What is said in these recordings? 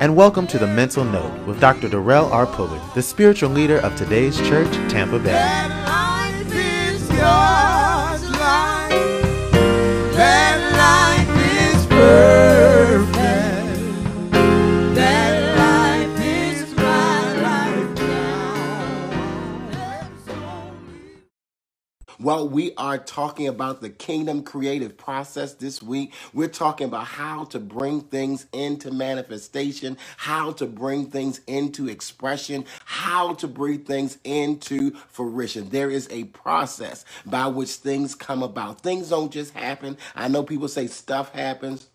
And welcome to the Mental Note with Dr. Darrell R. Pulley, the spiritual leader of today's church, Tampa Bay. Well, we are talking about the kingdom creative process this week. We're talking about how to bring things into manifestation, how to bring things into expression, how to bring things into fruition. There is a process by which things come about. Things don't just happen. I know people say stuff happens.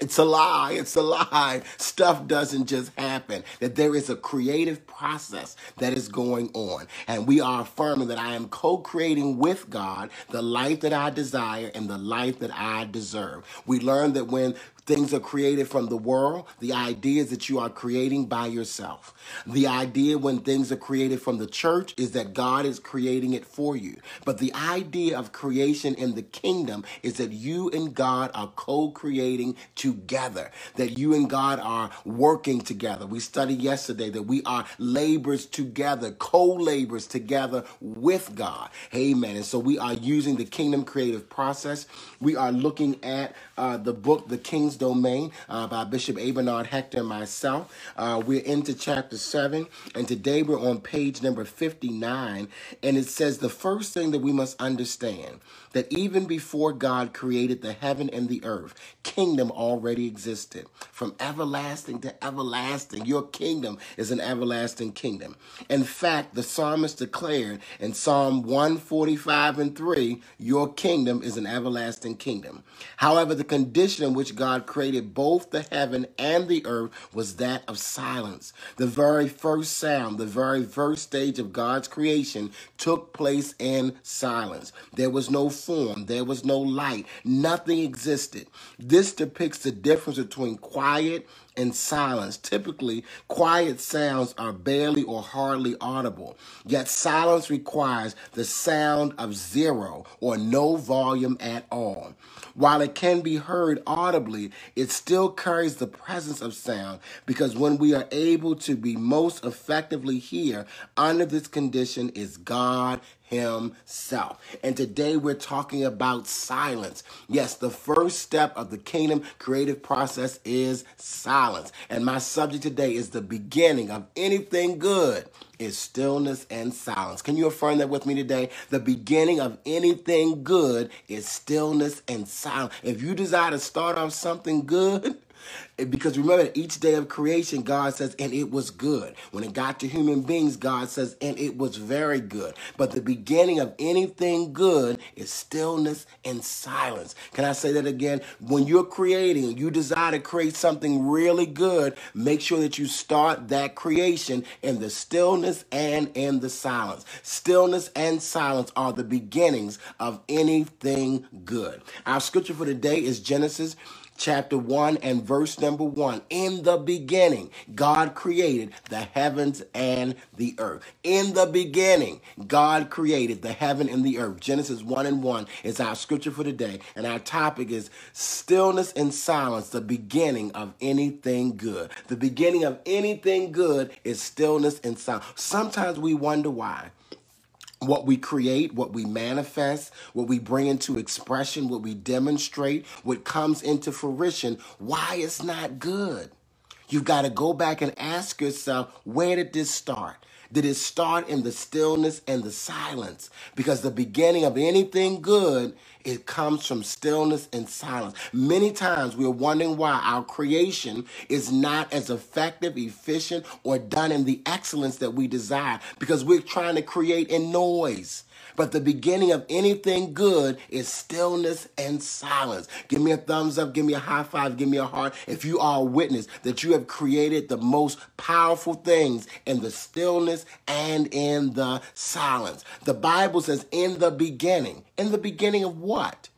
It's a lie. It's a lie. Stuff doesn't just happen. That there is a creative process that is going on. And we are affirming that I am co creating with God the life that I desire and the life that I deserve. We learned that when things are created from the world, the idea is that you are creating by yourself. The idea when things are created from the church is that God is creating it for you. But the idea of creation in the kingdom is that you and God are co creating together, that you and God are working together. We studied yesterday that we are labors together, co labors together with God. Amen. And so we are using the kingdom creative process. We are looking at uh, the book, The King's Domain, uh, by Bishop Abernard Hector and myself. Uh, we're into chapter 7, and today we're on page number 59. And it says the first thing that we must understand that even before God created the heaven and the earth, kingdom already existed. From everlasting to everlasting, your kingdom is an everlasting kingdom. In fact, the psalmist declared in Psalm 145 and 3, your kingdom is an everlasting kingdom. However, the condition in which God created both the heaven and the earth was that of silence. The very first sound, the very first stage of God's creation took place in silence. There was no form, there was no light, nothing existed. This depicts the difference between quiet and silence. Typically, quiet sounds are barely or hardly audible, yet silence requires the sound of zero or no volume at all. While it can be heard audibly, it still carries the presence of sound because when we are able to be most effectively here under this condition is God himself. And today we're talking about silence. Yes, the first step of the kingdom creative process is silence. And my subject today is the beginning of anything good is stillness and silence. Can you affirm that with me today? The beginning of anything good is stillness and silence. If you desire to start off something good, because remember, each day of creation, God says, and it was good. When it got to human beings, God says, and it was very good. But the beginning of anything good is stillness and silence. Can I say that again? When you're creating, you desire to create something really good, make sure that you start that creation in the stillness and in the silence. Stillness and silence are the beginnings of anything good. Our scripture for today is Genesis chapter 1 and verse number 1. In the beginning, God created the heavens and the earth. In the beginning, God created the heaven and the earth. Genesis 1 and 1 is our scripture for today. And our topic is stillness and silence, the beginning of anything good. The beginning of anything good is stillness and silence. Sometimes we wonder why what we create, what we manifest, what we bring into expression, what we demonstrate, what comes into fruition, why it's not good. You've got to go back and ask yourself, where did this start? Did it start in the stillness and the silence? Because the beginning of anything good, it comes from stillness and silence. Many times we're wondering why our creation is not as effective, efficient, or done in the excellence that we desire because we're trying to create in noise. But the beginning of anything good is stillness and silence. Give me a thumbs up, give me a high five, give me a heart if you are a witness that you have created the most powerful things in the stillness and in the silence. The Bible says, in the beginning. In the beginning of what?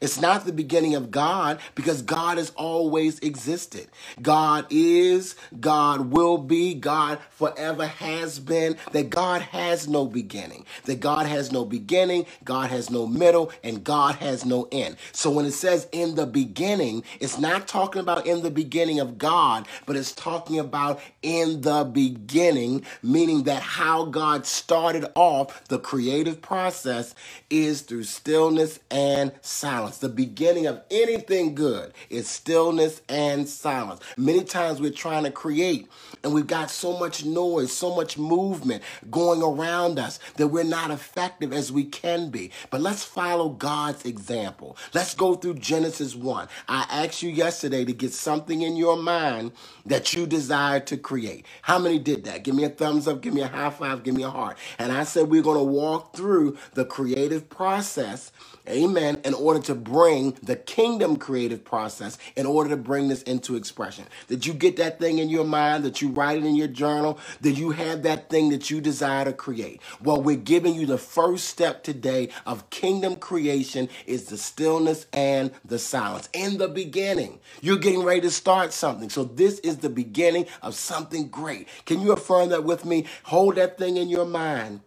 It's not the beginning of God because God has always existed. God is, God will be, God forever has been, that God has no beginning, that God has no beginning, God has no middle, and God has no end. So when it says in the beginning, it's not talking about in the beginning of God, but it's talking about in the beginning, meaning that how God started off the creative process is through stillness and silence silence. The beginning of anything good is stillness and silence. Many times we're trying to create and we've got so much noise, so much movement going around us that we're not effective as we can be. But let's follow God's example. Let's go through Genesis 1. I asked you yesterday to get something in your mind that you desire to create. How many did that? Give me a thumbs up, give me a high five, give me a heart. And I said we're going to walk through the creative process amen, in order to bring the kingdom creative process, in order to bring this into expression. Did you get that thing in your mind, that you write it in your journal, that you have that thing that you desire to create? Well, we're giving you the first step today of kingdom creation is the stillness and the silence. In the beginning, you're getting ready to start something. So this is the beginning of something great. Can you affirm that with me? Hold that thing in your mind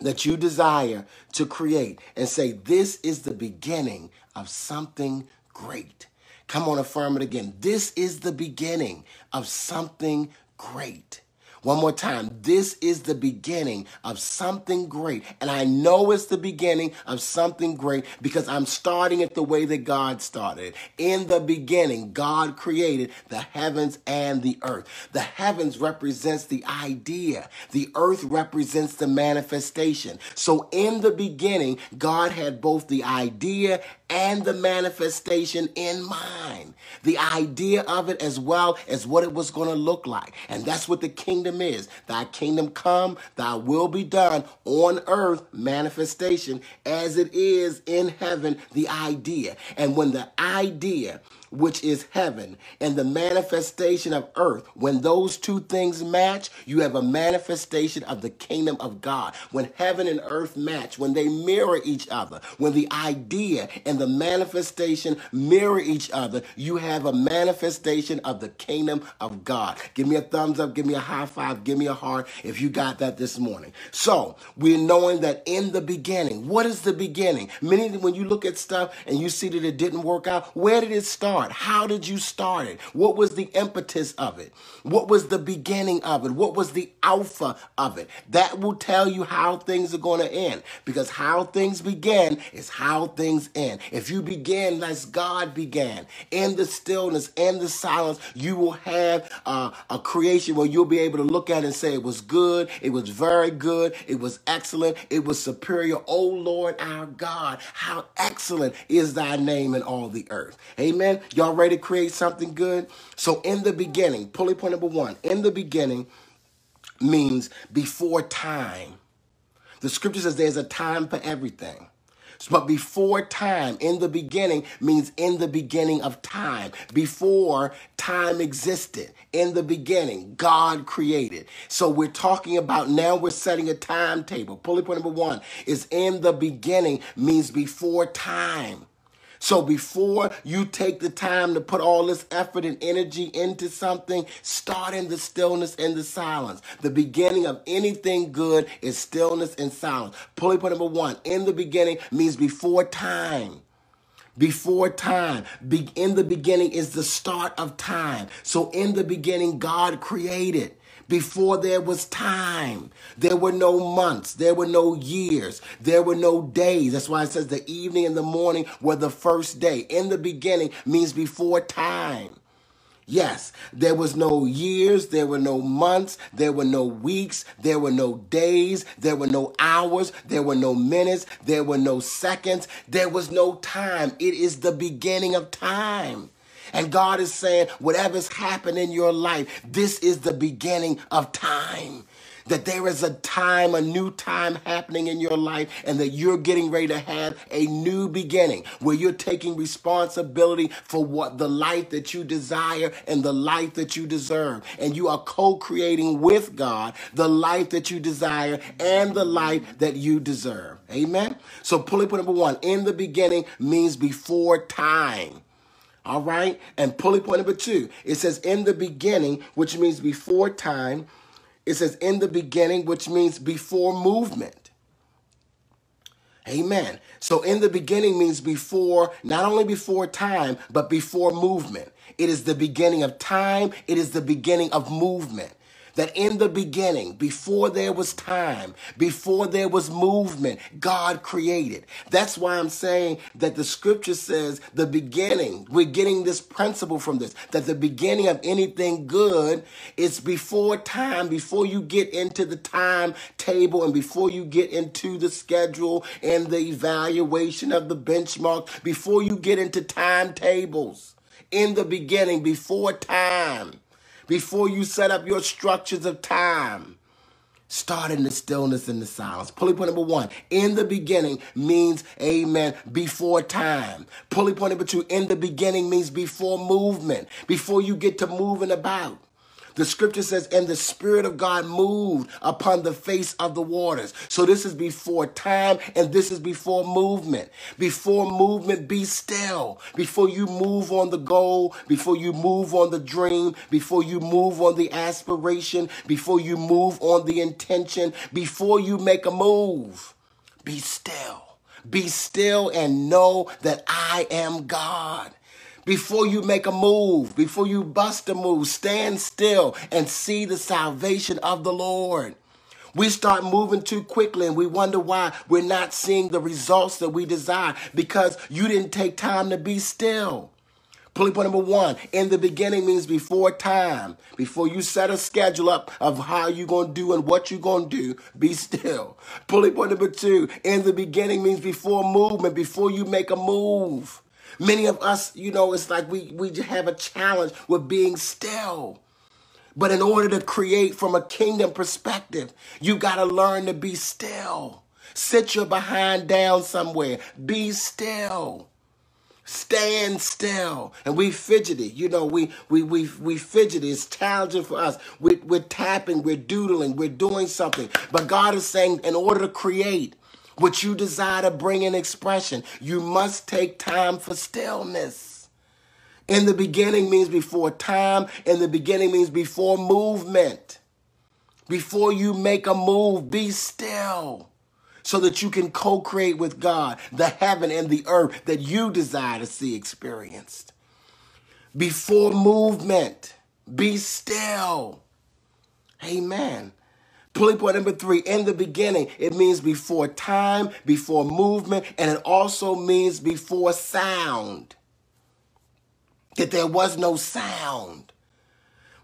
that you desire to create and say, This is the beginning of something great. Come on, affirm it again. This is the beginning of something great. One more time. This is the beginning of something great. And I know it's the beginning of something great because I'm starting it the way that God started. In the beginning, God created the heavens and the earth. The heavens represents the idea. The earth represents the manifestation. So in the beginning, God had both the idea and the manifestation in mind. The idea of it as well as what it was going to look like. And that's what the kingdom is. Thy kingdom come, thy will be done on earth, manifestation, as it is in heaven, the idea. And when the idea which is heaven, and the manifestation of earth. When those two things match, you have a manifestation of the kingdom of God. When heaven and earth match, when they mirror each other, when the idea and the manifestation mirror each other, you have a manifestation of the kingdom of God. Give me a thumbs up, give me a high five, give me a heart if you got that this morning. So, we're knowing that in the beginning, what is the beginning? Many, when you look at stuff and you see that it didn't work out, where did it start? Start? How did you start it? What was the impetus of it? What was the beginning of it? What was the alpha of it? That will tell you how things are going to end because how things begin is how things end. If you begin as God began, in the stillness and the silence, you will have uh, a creation where you'll be able to look at it and say it was good, it was very good, it was excellent, it was superior. Oh Lord our God, how excellent is thy name in all the earth. Amen. Y'all ready to create something good? So, in the beginning, pulley point number one, in the beginning means before time. The scripture says there's a time for everything. But before time, in the beginning, means in the beginning of time. Before time existed, in the beginning, God created. So we're talking about now we're setting a timetable. Pulley point number one is in the beginning, means before time. So before you take the time to put all this effort and energy into something, start in the stillness and the silence. The beginning of anything good is stillness and silence. Pulley point number one, in the beginning means before time before time. Be- in the beginning is the start of time. So in the beginning, God created before there was time. There were no months, there were no years, there were no days. That's why it says the evening and the morning were the first day. In the beginning means before time. Yes, there was no years, there were no months, there were no weeks, there were no days, there were no hours, there were no minutes, there were no seconds, there was no time. It is the beginning of time. And God is saying, whatever's happened in your life, this is the beginning of time. That there is a time, a new time happening in your life, and that you're getting ready to have a new beginning where you're taking responsibility for what the life that you desire and the life that you deserve. And you are co creating with God the life that you desire and the life that you deserve. Amen. So, pulley point number one in the beginning means before time. All right. And pulley point number two, it says in the beginning, which means before time. It says in the beginning, which means before movement. Amen. So in the beginning means before, not only before time, but before movement. It is the beginning of time, it is the beginning of movement. That in the beginning, before there was time, before there was movement, God created. That's why I'm saying that the scripture says the beginning, we're getting this principle from this, that the beginning of anything good is before time, before you get into the timetable and before you get into the schedule and the evaluation of the benchmark, before you get into timetables. In the beginning, before time before you set up your structures of time. Start in the stillness and the silence. Pulley point number one, in the beginning means, amen, before time. Pulley point number two, in the beginning means before movement, before you get to moving about. The scripture says, and the Spirit of God moved upon the face of the waters. So this is before time and this is before movement. Before movement, be still. Before you move on the goal, before you move on the dream, before you move on the aspiration, before you move on the intention, before you make a move, be still. Be still and know that I am God. Before you make a move, before you bust a move, stand still and see the salvation of the Lord. We start moving too quickly and we wonder why we're not seeing the results that we desire because you didn't take time to be still. Point number one, in the beginning means before time. Before you set a schedule up of how you're going to do and what you're going to do, be still. Point number two, in the beginning means before movement, before you make a move. Many of us, you know, it's like we, we have a challenge with being still. But in order to create from a kingdom perspective, you got to learn to be still. Sit your behind down somewhere. Be still. Stand still. And we fidgety. You know, we we we we fidgety. It's challenging for us. We, we're tapping, we're doodling, we're doing something. But God is saying, in order to create, what you desire to bring in expression, you must take time for stillness. In the beginning means before time, in the beginning means before movement. Before you make a move, be still so that you can co create with God the heaven and the earth that you desire to see experienced. Before movement, be still. Amen. Pulley point number three, in the beginning, it means before time, before movement, and it also means before sound. That there was no sound,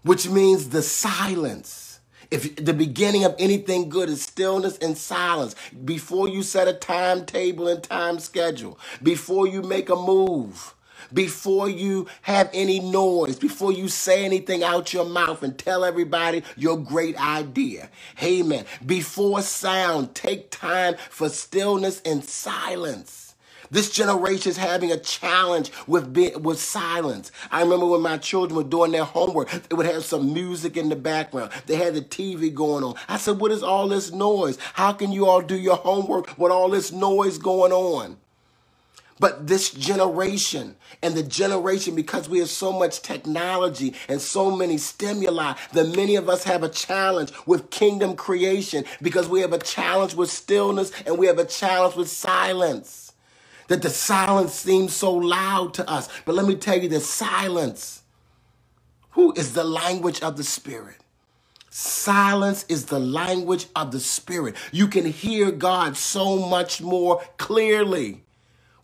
which means the silence. If the beginning of anything good is stillness and silence, before you set a timetable and time schedule, before you make a move, before you have any noise, before you say anything out your mouth and tell everybody your great idea. Amen. Before sound, take time for stillness and silence. This generation is having a challenge with being, with silence. I remember when my children were doing their homework, they would have some music in the background. They had the TV going on. I said, "What is all this noise? How can you all do your homework with all this noise going on?" But this generation and the generation, because we have so much technology and so many stimuli, that many of us have a challenge with kingdom creation because we have a challenge with stillness and we have a challenge with silence. That the silence seems so loud to us. But let me tell you, the silence, who is the language of the spirit? Silence is the language of the spirit. You can hear God so much more clearly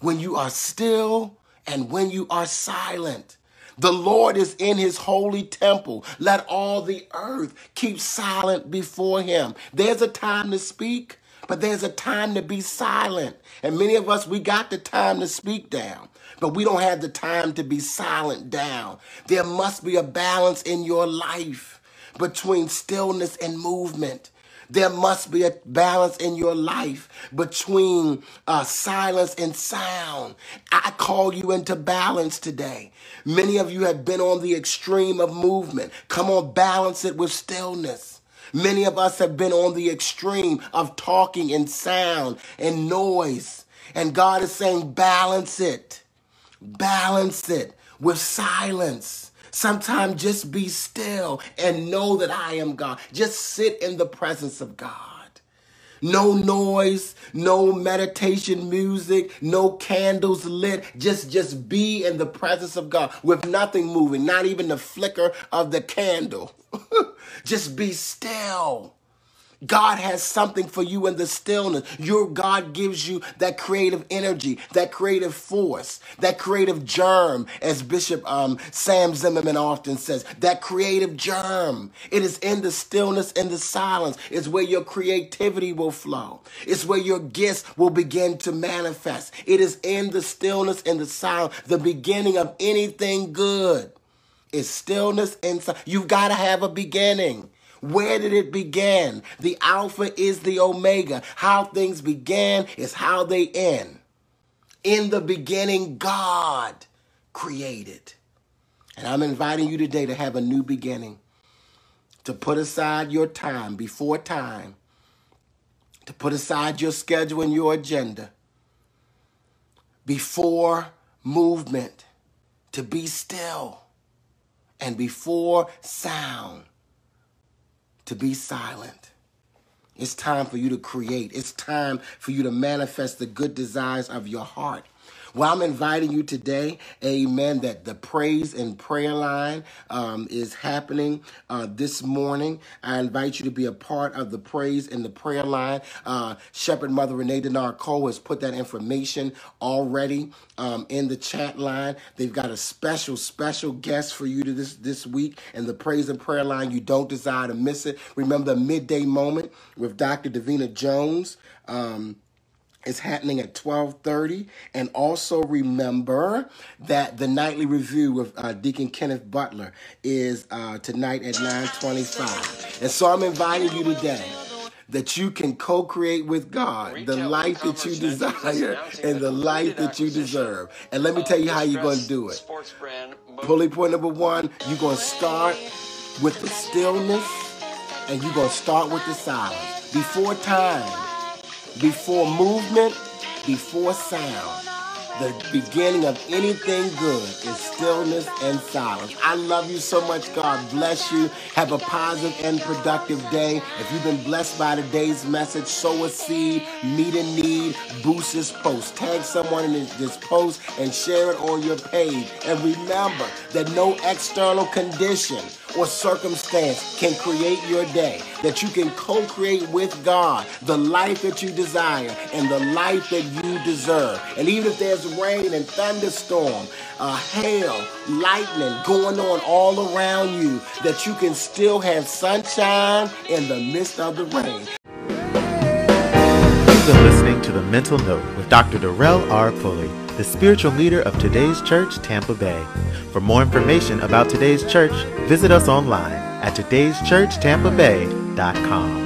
when you are still and when you are silent. The Lord is in his holy temple. Let all the earth keep silent before him. There's a time to speak, But there's a time to be silent. And many of us, we got the time to speak down, but we don't have the time to be silent down. There must be a balance in your life between stillness and movement. There must be a balance in your life between uh, silence and sound. I call you into balance today. Many of you have been on the extreme of movement. Come on, balance it with stillness. Many of us have been on the extreme of talking and sound and noise. And God is saying, balance it. Balance it with silence. Sometimes just be still and know that I am God. Just sit in the presence of God. No noise, no meditation music, no candles lit. Just just be in the presence of God with nothing moving, not even the flicker of the candle. just be still. God has something for you in the stillness. Your God gives you that creative energy, that creative force, that creative germ, as Bishop um, Sam Zimmerman often says, that creative germ. It is in the stillness and the silence. It's where your creativity will flow. It's where your gifts will begin to manifest. It is in the stillness and the silence, the beginning of anything good. Is stillness and silence. You've got to have a beginning. Where did it begin? The Alpha is the Omega. How things began is how they end. In the beginning, God created. And I'm inviting you today to have a new beginning, to put aside your time before time, to put aside your schedule and your agenda before movement, to be still, and before sound to be silent. It's time for you to create. It's time for you to manifest the good desires of your heart. Well, I'm inviting you today, amen, that the praise and prayer line um, is happening uh, this morning. I invite you to be a part of the praise and the prayer line. Uh, Shepherd Mother Renee Denard Cole has put that information already um, in the chat line. They've got a special, special guest for you to this, this week in the praise and prayer line. You don't desire to miss it. Remember the midday moment with Dr. Davina Jones. Um, is happening at 12:30 and also remember that the nightly review with uh, Deacon Kenneth Butler is uh, tonight at 9:25 and so I'm inviting you today that you can co-create with God the life that you desire and the life that you deserve. And let me tell you how you're going to do it. Pulley point number one you're going to start with the stillness and you're going to start with the silence. Before time before movement, before sound. The beginning of anything good is stillness and silence. I love you so much. God bless you. Have a positive and productive day. If you've been blessed by today's message, sow a seed, meet a need, boost this post. Tag someone in this post and share it on your page. And remember that no external condition or circumstance can create your day. That you can co create with God the life that you desire and the life that you deserve. And even if there's rain and thunderstorm, uh, hail, lightning going on all around you, that you can still have sunshine in the midst of the rain. You've been listening to The Mental Note with Dr. Darrell R. Pulley, the spiritual leader of today's church, Tampa Bay. For more information about today's church, visit us online at today'schurchtampabay.com.